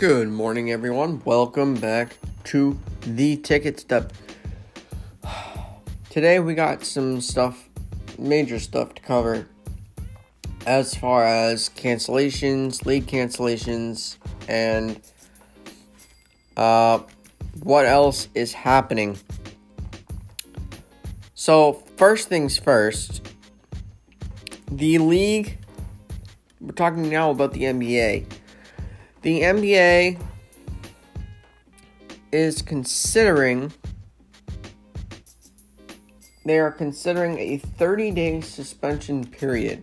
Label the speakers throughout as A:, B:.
A: Good morning, everyone. Welcome back to the Ticket Stub. Today, we got some stuff, major stuff to cover as far as cancellations, league cancellations, and uh, what else is happening. So, first things first, the league, we're talking now about the NBA. The NBA is considering they are considering a 30 day suspension period,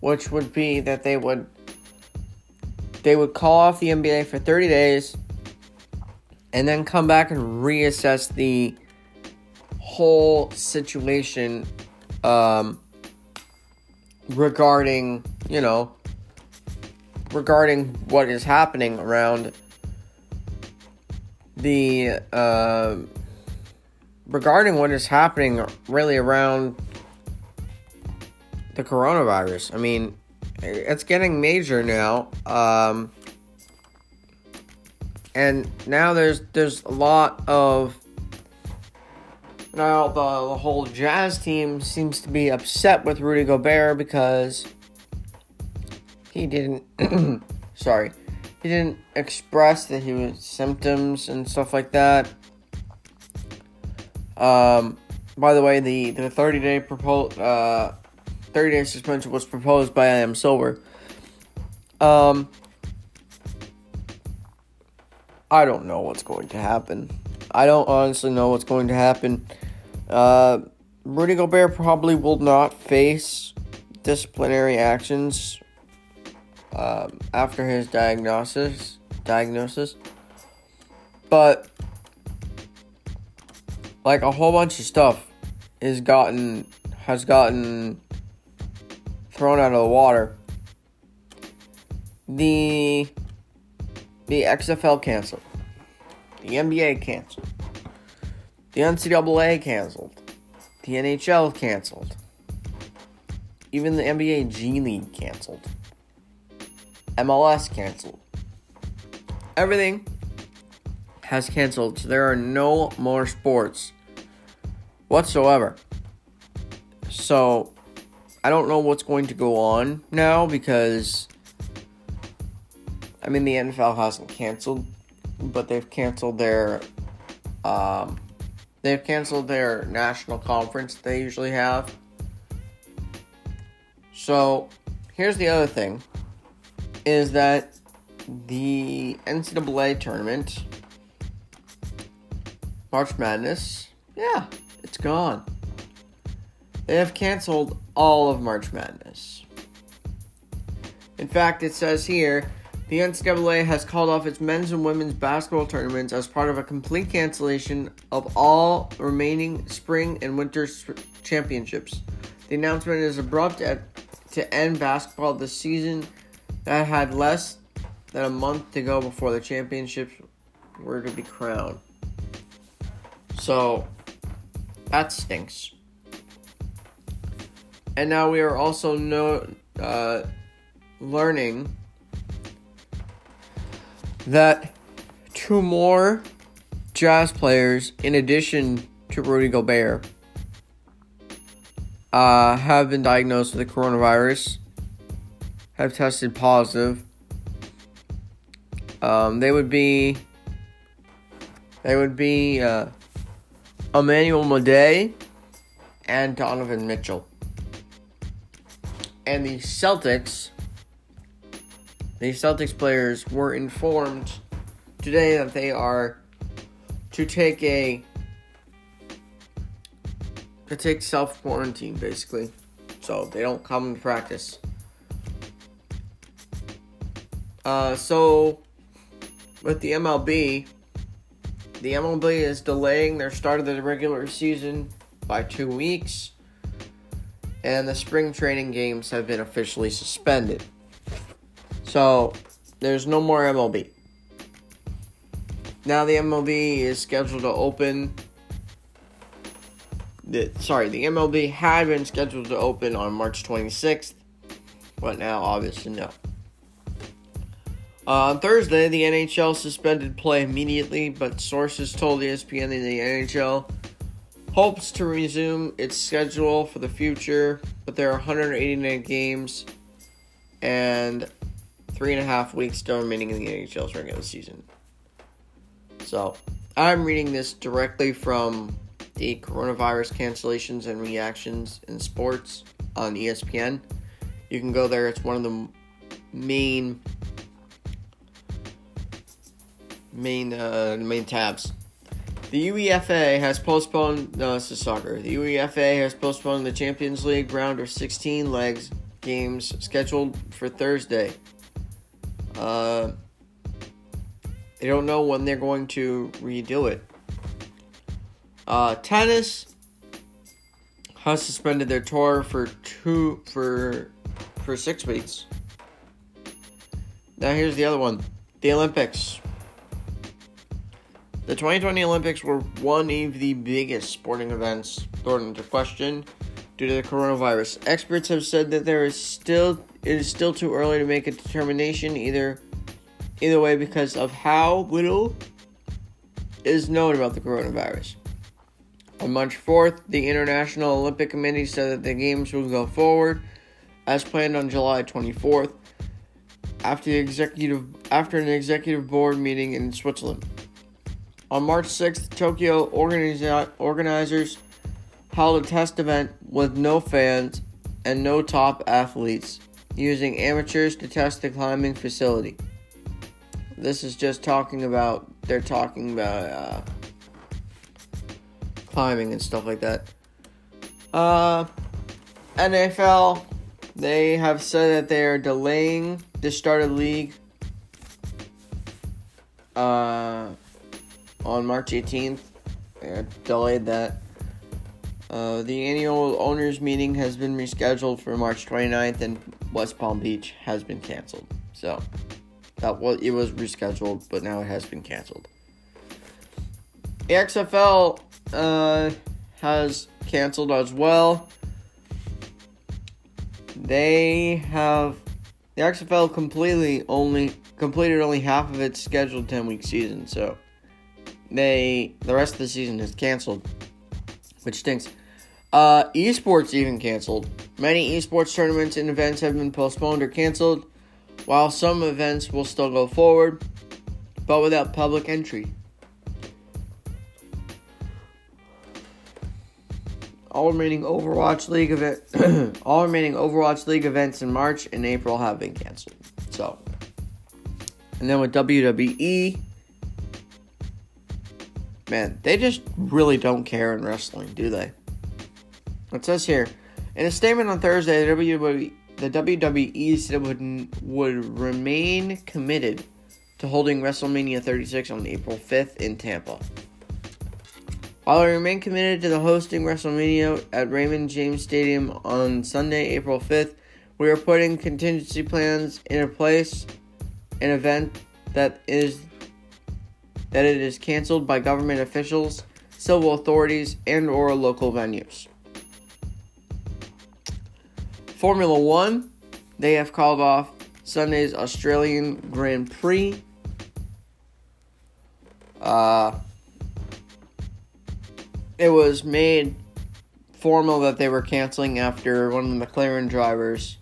A: which would be that they would they would call off the NBA for 30 days and then come back and reassess the whole situation um, regarding, you know, regarding what is happening around the uh, regarding what is happening really around the coronavirus. I mean, it's getting major now. Um, and now there's there's a lot of now the, the whole Jazz team seems to be upset with Rudy Gobert because he didn't sorry he didn't express that he was symptoms and stuff like that. Um by the way the the 30 day proposed uh 30 day suspension was proposed by Adam Silver. Um I don't know what's going to happen. I don't honestly know what's going to happen. Uh Rudy Gobert probably will not face disciplinary actions um, after his diagnosis. Diagnosis, but like a whole bunch of stuff is gotten has gotten thrown out of the water. The the XFL canceled. The NBA canceled. The NCAA canceled. The NHL canceled. Even the NBA G League canceled. MLS canceled. Everything has canceled, so there are no more sports whatsoever. So I don't know what's going to go on now because I mean the NFL hasn't canceled, but they've canceled their um, they've canceled their national conference they usually have. So here's the other thing is that the NCAA tournament, March Madness, yeah, it's gone. They have canceled all of March Madness. In fact, it says here the NCAA has called off its men's and women's basketball tournaments as part of a complete cancellation of all remaining spring and winter championships. The announcement is abrupt at, to end basketball this season that had less than a month to go before the championships were to be crowned. So that stinks. And now we are also no, uh, learning that two more jazz players, in addition to Rudy Gobert, uh, have been diagnosed with the coronavirus have tested positive. Um, they would be they would be uh, Emmanuel Mudiay and Donovan Mitchell. And the Celtics, the Celtics players were informed today that they are to take a to take self quarantine basically, so they don't come to practice. Uh, so, with the MLB, the MLB is delaying their start of the regular season by two weeks, and the spring training games have been officially suspended. So, there's no more MLB. Now, the MLB is scheduled to open. The, sorry, the MLB had been scheduled to open on March 26th, but now, obviously, no. Uh, on Thursday, the NHL suspended play immediately, but sources told ESPN that the NHL hopes to resume its schedule for the future, but there are 189 games and three and a half weeks still remaining in the NHL's regular season. So, I'm reading this directly from the coronavirus cancellations and reactions in sports on ESPN. You can go there, it's one of the main main uh, main tabs. The UEFA has postponed. This is soccer. The UEFA has postponed the Champions League round of 16 legs games scheduled for Thursday. Uh, they don't know when they're going to redo it. Uh, tennis has suspended their tour for two for for six weeks. Now here's the other one: the Olympics. The 2020 Olympics were one of the biggest sporting events thrown into question due to the coronavirus. Experts have said that there is still it is still too early to make a determination either either way because of how little is known about the coronavirus. On March 4th, the International Olympic Committee said that the games will go forward as planned on July 24th after the executive after an executive board meeting in Switzerland. On March 6th, Tokyo organizers held a test event with no fans and no top athletes, using amateurs to test the climbing facility. This is just talking about, they're talking about uh, climbing and stuff like that. Uh, NFL, they have said that they are delaying the start of league. Uh, on March 18th. They delayed that. Uh, the annual owners meeting has been rescheduled for March 29th, and West Palm Beach has been canceled. So that it was rescheduled, but now it has been canceled. The XFL uh, has canceled as well. They have the XFL completely only completed only half of its scheduled 10 week season, so they the rest of the season is canceled, which stinks. Uh, esports even canceled. Many esports tournaments and events have been postponed or canceled, while some events will still go forward, but without public entry. All remaining Overwatch League event, all remaining Overwatch League events in March and April have been canceled. So, and then with WWE, Man, they just really don't care in wrestling, do they? It says here in a statement on Thursday, the WWE, said would would remain committed to holding WrestleMania 36 on April 5th in Tampa. While they remain committed to the hosting WrestleMania at Raymond James Stadium on Sunday, April 5th, we are putting contingency plans in place. An event that is that it is canceled by government officials, civil authorities, and or local venues. Formula 1, they have called off Sunday's Australian Grand Prix. Uh, it was made formal that they were canceling after one of the McLaren drivers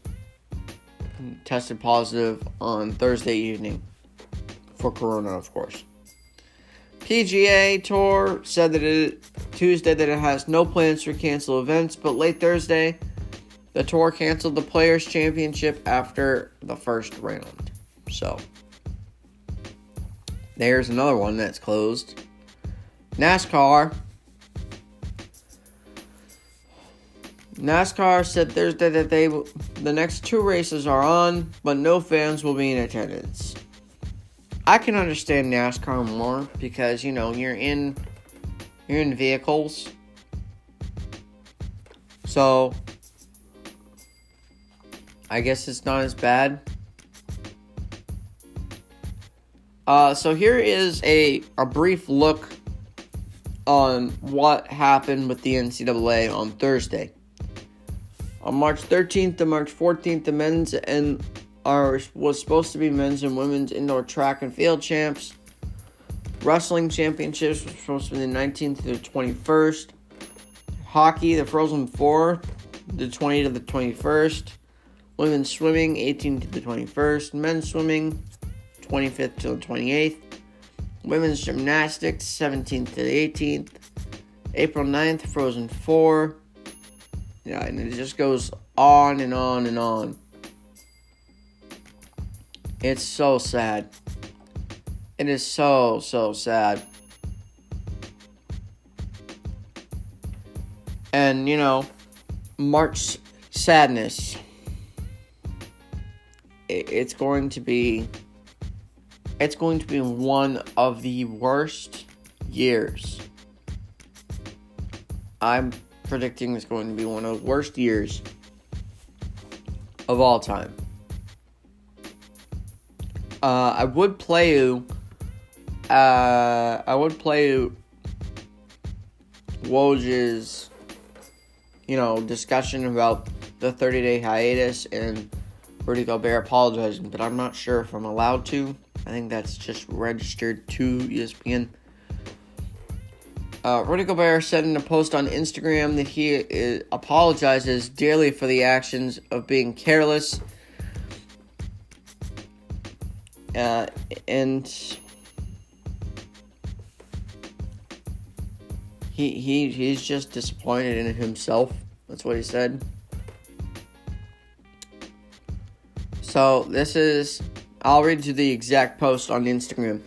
A: tested positive on Thursday evening for corona, of course. PGA Tour said that it Tuesday that it has no plans to cancel events, but late Thursday, the tour canceled the Players Championship after the first round. So, there's another one that's closed. NASCAR. NASCAR said Thursday that they the next two races are on, but no fans will be in attendance. I can understand NASCAR more because you know you're in you're in vehicles. So I guess it's not as bad. Uh, so here is a, a brief look on what happened with the NCAA on Thursday. On March 13th to March 14th, the men's and are was supposed to be men's and women's indoor track and field champs. Wrestling championships was supposed to be the 19th to the 21st. Hockey, the Frozen Four, the 20th to the 21st. Women's swimming, 18th to the 21st. Men's swimming, 25th to the 28th. Women's gymnastics, 17th to the 18th. April 9th, Frozen 4. Yeah, and it just goes on and on and on. It's so sad. It is so, so sad. And, you know, March sadness. It's going to be. It's going to be one of the worst years. I'm predicting it's going to be one of the worst years of all time. Uh, I would play you. Uh, I would play you. Woj's, you know, discussion about the 30 day hiatus and Rudy Gobert apologizing, but I'm not sure if I'm allowed to. I think that's just registered to ESPN. Uh, Rudy Gobert said in a post on Instagram that he uh, apologizes dearly for the actions of being careless. Uh, and he, he he's just disappointed in himself. That's what he said. So this is I'll read you the exact post on Instagram.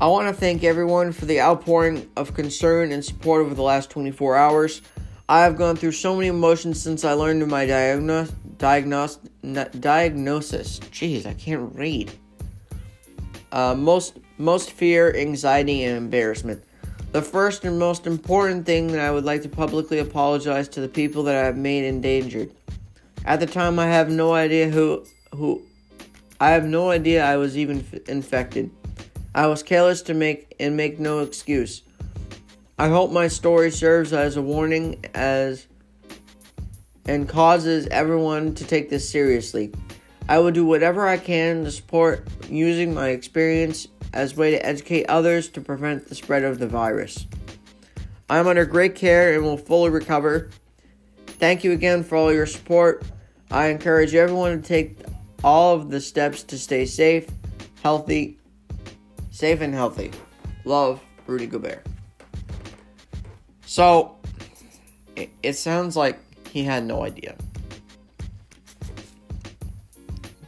A: I want to thank everyone for the outpouring of concern and support over the last 24 hours. I have gone through so many emotions since I learned of my diagnosis. Diagnos- diagnosis. Jeez, I can't read. Uh, most most fear, anxiety, and embarrassment. The first and most important thing that I would like to publicly apologize to the people that I have made endangered. At the time, I have no idea who who. I have no idea I was even f- infected. I was careless to make and make no excuse. I hope my story serves as a warning as and causes everyone to take this seriously. I will do whatever I can to support using my experience as a way to educate others to prevent the spread of the virus. I am under great care and will fully recover. Thank you again for all your support. I encourage everyone to take all of the steps to stay safe, healthy, safe and healthy. Love, Rudy Gobert. So, it, it sounds like he had no idea.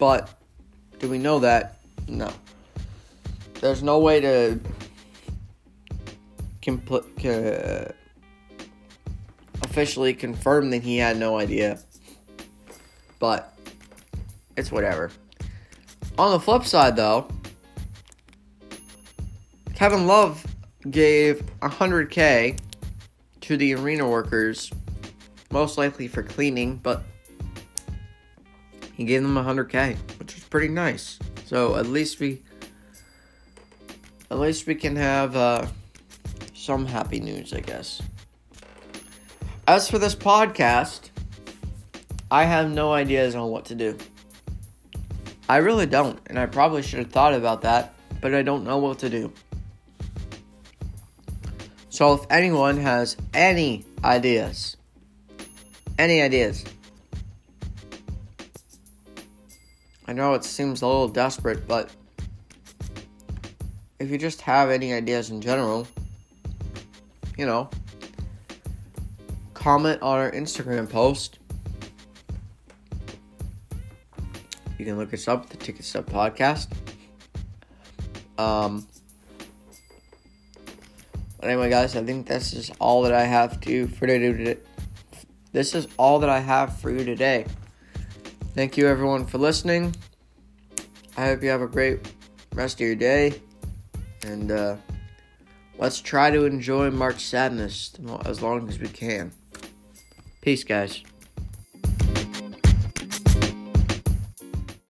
A: But, do we know that? No. There's no way to compl- uh, officially confirm that he had no idea. But, it's whatever. On the flip side, though, Kevin Love gave 100K to the arena workers, most likely for cleaning, but he gave them 100K, which is pretty nice. So at least we, at least we can have uh, some happy news, I guess. As for this podcast, I have no ideas on what to do. I really don't, and I probably should have thought about that, but I don't know what to do. So if anyone has any ideas, any ideas, I know it seems a little desperate, but if you just have any ideas in general, you know, comment on our Instagram post. You can look us up, the Ticket Stub Podcast. Um, but anyway, guys, I think this is all that I have to for today. This is all that I have for you today. Thank you, everyone, for listening. I hope you have a great rest of your day, and uh, let's try to enjoy March Sadness as long as we can. Peace, guys.